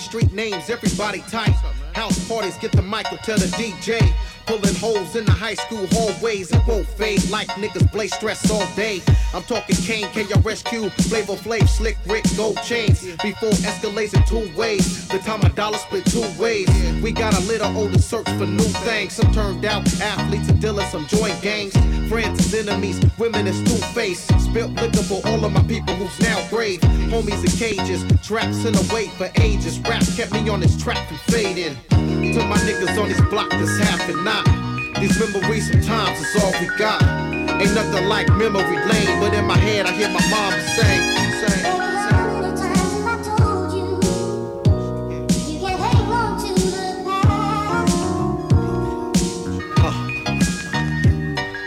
Street names, everybody tight. House parties, get the mic, or tell the DJ. Pulling holes in the high school hallways, it won't fade like niggas blaze stress all day. I'm talking Kane, KRSQ, Flavor Flav, Slick Rick, gold chains. Before escalates in two ways, the time a dollar split two ways. We got a little older search for new things. Some turned out athletes and dealers, some joint gangs. Friends and enemies, women is two-faced. Spilt liquor for all of my people who's now brave. Homies in cages, traps in the wait for ages. Rap kept me on this track from fading. To my niggas on this block that's half and not. These memories sometimes is all we got. Ain't nothing like memory lane, but in my head I hear my mom say.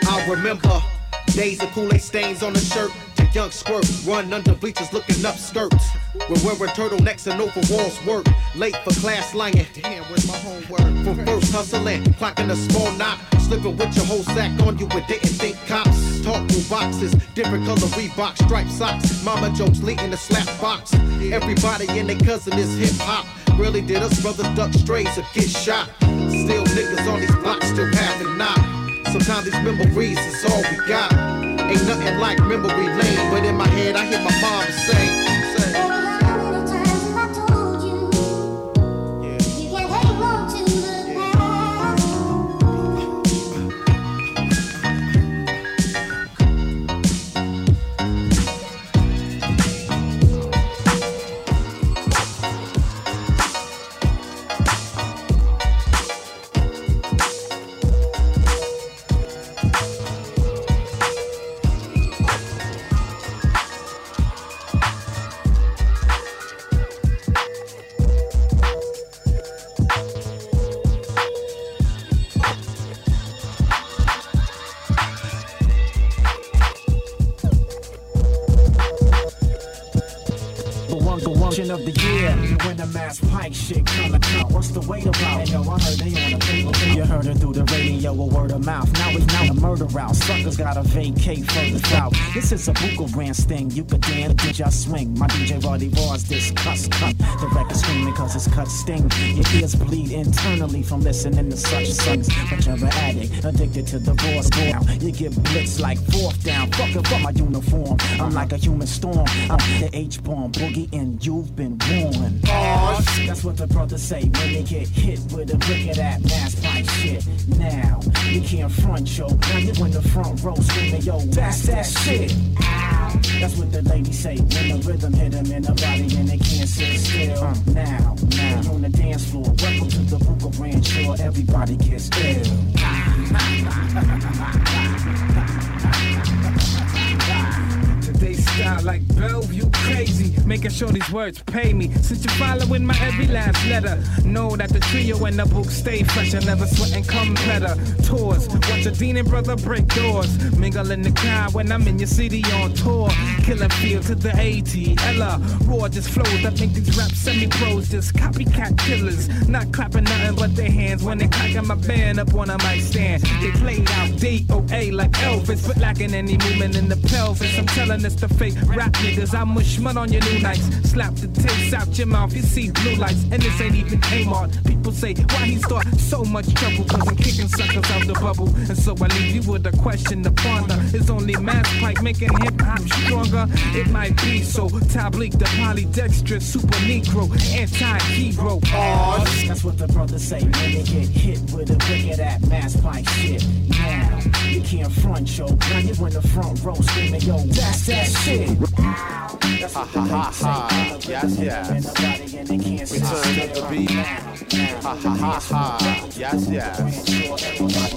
I remember days of Kool-Aid stains on the shirt. Young squirt, run under bleachers looking up skirts. We're wearing turtlenecks and overalls work. Late for class lying. Damn, where's my homework? From first hustling, clocking a small knot. Slipping with your whole sack on you and didn't think cops. Talk through boxes, different color Reebok striped socks. Mama jokes leading the slap box. Everybody and their cousin is hip hop. Really did us brothers duck strays or get shot. Still niggas on these blocks still having not. Sometimes these memories is all we got. Ain't nothing like memory lane, but in my head I hear my mom say, say. Gotta vacate further south. This is a bugle brand sting. You could dance, bitch, I swing. My DJ Roddy bars discuss cut. The record screaming cause it's cut sting. Your ears bleed internally from listening to such songs. But you're an addict, addicted to boss now. You get blitzed like fourth down. Fuck up my uniform. I'm like a human storm. I'm the H-bomb boogie and you've been warned. That's what the brothers say when they get hit with a brick of that pipe shit. Now, you can't front, yo. Now you in the front row screaming, yo, that's that shit. That's what the ladies say when the rhythm hit them in the body and they can't sit still. Uh. Now, now, on the dance floor. Welcome to the Buka Ranch, sure everybody gets They style like Bellevue crazy, making sure these words pay me. Since you're following my every last letter, know that the trio and the book stay fresh. I never sweat and come better. Tours, watch a Dean and brother break doors. Mingle in the crowd when I'm in your city on tour. Killing feel to the AT. Ella, raw just flows that make these rap semi pros just copycat killers. Not clapping nothing but their hands when they cocking my band up on a mic stand. They played out DOA like Elvis, but lacking any movement in the pelvis. I'm telling us the fake rap niggas. I mush mud on your new nights. Slap the taste out your mouth. You see blue lights, and this ain't even Kmart. People say, why he start so much trouble? Cause I'm kicking suckers out the bubble. And so I leave you with a question to ponder. Is only mass pipe making hip hop stronger? It might be so. Tablik, the polydextrous, super negro, anti-hero. That's what the brothers say when they get hit with a brick of that mass pipe shit. Now, you can't front, yo. Now you in the front row screaming, yo, that's that shit. The ladies say when Yes, yes. the We sit turn up the beat. Ha ha ha ha. Yes, yes. We turn up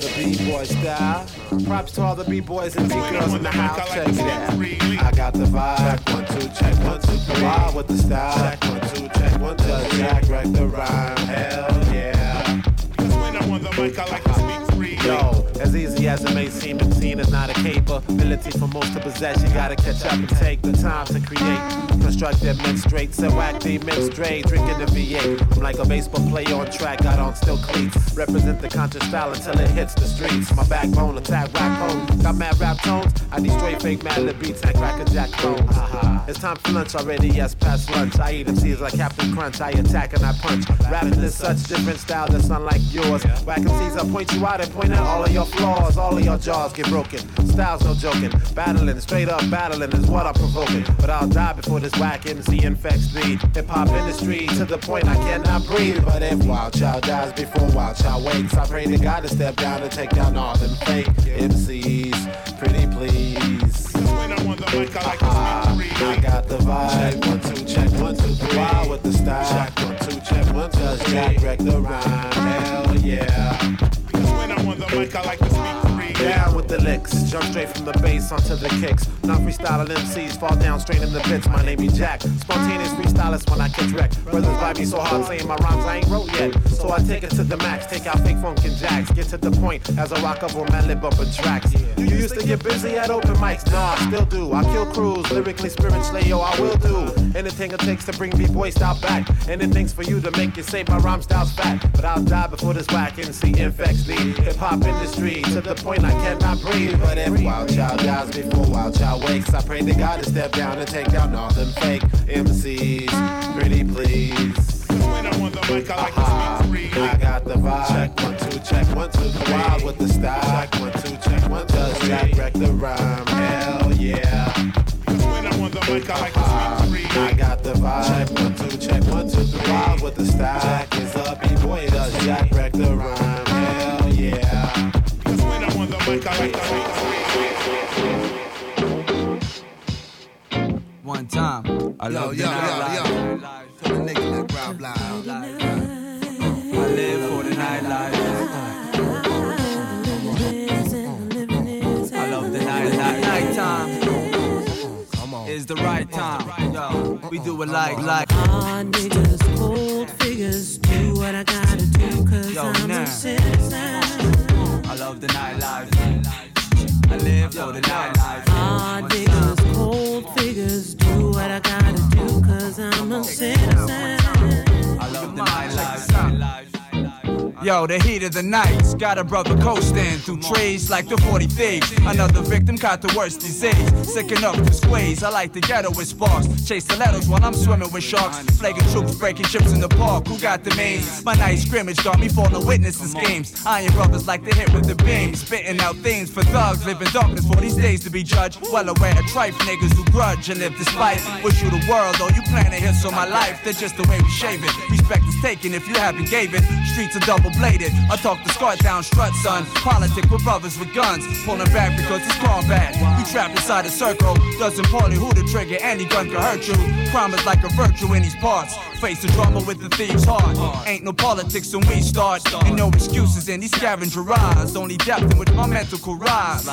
the B-boy style. Props to all the B-boys and B-girls in the house. Check it out. I got the vibe. One, two, check one, two, three. Wild with the style. Check one, two, check one, two. Jack, wreck the rhyme. Hell yeah. When I'm on the mic, I like to speak. Yo, as easy as it may seem, it's scene is not a capability for most to possess. You gotta catch up and take the time to create. Construct them men straight, so whack the men straight. Drinking the V8. I'm like a baseball player on track, got on still cleats. Represent the conscious style until it hits the streets. My backbone, attack rap home. Got mad rap tones. I need straight fake mad lib beats and cracker jack clones. Aha. Uh-huh. It's time for lunch already, yes, past lunch. I eat MCs like Captain Crunch. I attack and I punch. Rapping is such different style that's unlike yours. Whack MCs, I point you out and point all of your flaws. All of your jaws get broken. Styles no joking. Battling, straight up battling is what I'm provoking. But I'll die before this whack MC infects the hip hop industry to the point I cannot breathe. But if Wild Child dies before Wild Child wakes, I pray to God to step down and take down all them fake MCs. Pretty please. When I'm on the mic, I like Ah. I got the vibe. One, two, check one, two, three. Wild with the style. Check one, two, check one, two. Just Jack wreck the rhyme. Hell yeah. Mic, I like to speak. Down with the licks, jump straight from the bass onto the kicks. Not freestyling MCs, fall down straight in the pits. My name is Jack, spontaneous freestylist when I catch wreck. Brothers vibe me so hard saying my rhymes I ain't wrote yet. So I take it to the max, take out fake funk and jacks. Get to the point as I rock up on my lip up and tracks. You used to get busy at open mics, nah, I still do. I kill crews, lyrically, spiritually, yo, I will do. Anything it takes to bring B-boy style back. Anything's for you to make you say my rhyme style's fat. But I'll die before this whack MC infects the hip hop industry to the point I cannot breathe. But if Wild Child dies before Wild Child wakes, I pray to God to step down and take down all them fake MCs. Pretty please. When I'm on the mic, I like to speak free. I got the vibe. Check one, two, check one, two, three. Wild with the style. Check one, two, check one, two, Just Jack wreck the rhyme. Hell yeah. When I'm on the mic, I like to speak free. I got the vibe. Check one, two, check one, two, three. Wild with the style. Jack is a B-boy. Does Jack wreck the rhyme? Hell yeah. One time. I Yo, love yo, the nightlife. yo, yo. Tell the nigga like Rob Loud. I live for the nightlife. I love the night. night nighttime. Come on. Is the right time. Yo, we do it like like. Hard niggas, cold figures, do what I gotta do, cause Yo, I'm nah. a citizen. I love the nightlife. I live for the nightlife. Hard niggas, cold figures, do what I gotta do, cause I'm a citizen. Yo, the heat of the nights got a brother coasting through trees like the 40 thieves. Another victim caught the worst disease. Sick enough to squeeze. I like the ghetto with sparks. Chase stilettos while I'm swimming with sharks. Flagging troops, breaking chips in the park. Who got the means? My night scrimmage got me falling witness to schemes. Iron brothers like to hit with the beam. Spitting out themes for thugs. Living darkness for these days to be judged. Well aware of trife niggas who grudge and live despite. Wish you the world, though you plan to hit so my life. They're just the way we shave it. Respect is taken if you haven't gave it. Streets are double bladed. I talk the scar down strut, son. Politic with brothers with guns. Pulling back because it's combat. You trapped inside a circle. Doesn't poorly who to trigger. Any gun can hurt you. Crime is like a virtue in these parts. Face the drama with the thief's heart. Ain't no politics when we start. And no excuses in these scavenger rides. Only depth in which my mental rise.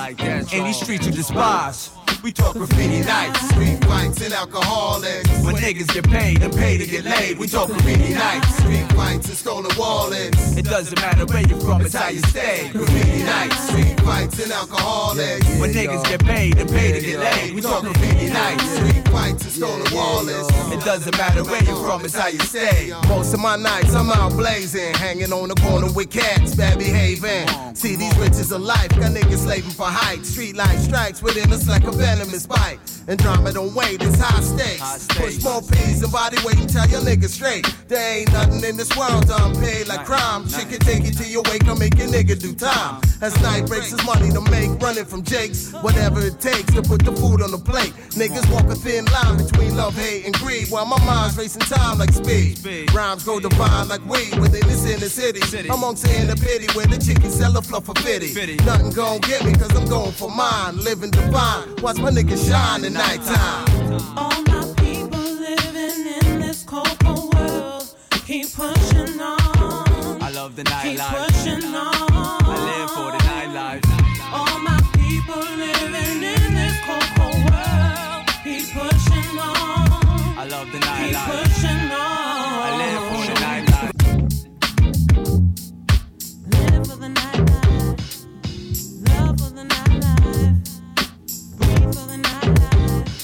In these streets you despise. We talk graffiti nights, street fights and alcoholics. When niggas get paid and pay to get laid, we talk graffiti nights, street fights and stolen wallets. It doesn't matter where you're from, it's how you stay. Graffiti nights, street fights and alcoholics. When niggas get paid and pay to get laid, we talk graffiti nights, street fights and stolen wallets. It doesn't matter where you're from, it's how you stay. Most of my nights I'm out blazing, hanging on the corner with cats, bad behaving. See these riches of life, got niggas slaving for heights. Street life strikes within us like a venomous bite. And drama don't wait, it's high stakes. Push more peas and body weight and tell your niggas straight. There ain't nothing in this world to unpaid like crime. Shit can take you to your wake, I'll make your nigga do time. Uh-huh. As night breaks, there's money to make, running from Jake's. Whatever it takes to put the food on the plate. Niggas walk a thin line between love, hate, and greed. While my mind's racing time like speed. Rhymes go divine like weed within this inner city. Amongst the inner pity where the chickens sell a fluff for pity. Nothing gon' get me cause I'm going for mine. Living divine. Watch my niggas shine at nighttime. All my people living in this cold, cold world. Keep pushing on. I love the Keep nightlife. pushing on. I live for the nightlife. All my people living in this cold, cold world. Keep pushing on. I love the Keep nightlife.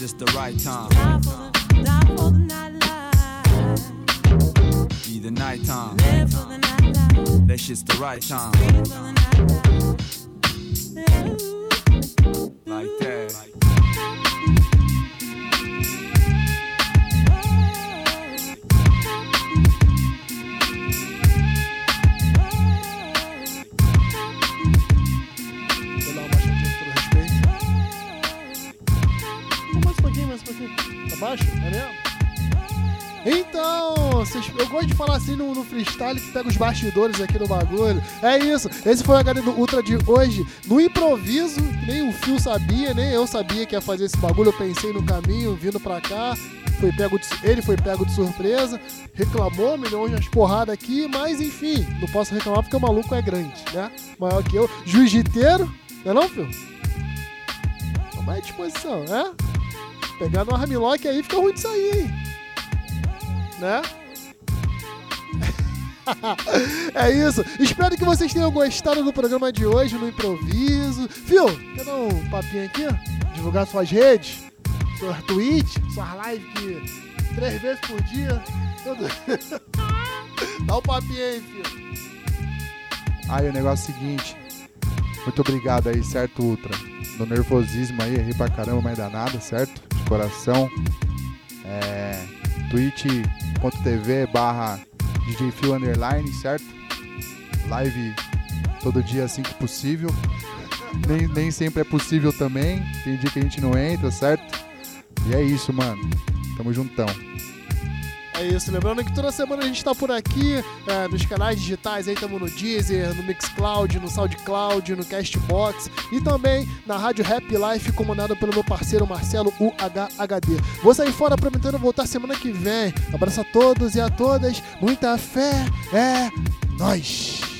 Just the right time. Die for the, die for the nightlife. Be the nighttime. Live for the nightlife. That shit's the right time. Breathe for the nightlife. Like that. Tá? É mesmo? Então, vocês- eu gosto de falar assim no, no freestyle que pega os bastidores aqui do bagulho. É isso. Esse foi o HD do Ultra de hoje. No improviso, nem o Fio sabia, nem eu sabia que ia fazer esse bagulho. Eu pensei no caminho, vindo pra cá. Foi pego de, ele foi pego de surpresa, reclamou, me deu umas porradas aqui, mas enfim, não posso reclamar porque o maluco é grande, né? Maior que eu. Jiu-jiteiro, não é não, Fio? Toma à disposição, né? Pegar no armlock aí fica ruim de sair, hein? Né? é isso. Espero que vocês tenham gostado do programa de hoje no improviso. Fio, quer dar um papinho aqui? Divulgar suas redes, sua Twitch, suas lives que três vezes por dia. Tudo. Dá um papinho aí, Fio. Aí o negócio é o seguinte. Muito obrigado aí, certo, Ultra? Do nervosismo aí, errei pra caramba, mas dá nada, certo? Coração. É. twitch.tv barra DJFio Underline, certo? Live todo dia assim que possível. Nem, nem sempre é possível também. Tem dia que a gente não entra, certo? E é isso, mano. Tamo juntão. É isso, lembrando que toda semana a gente tá por aqui, é, nos canais digitais, aí estamos no Deezer, no Mixcloud, no SoundCloud, no Castbox e também na Rádio Rap Life, comandada pelo meu parceiro Marcelo UHHD. Vou sair fora prometendo voltar semana que vem. Abraço a todos e a todas, muita fé, é nós.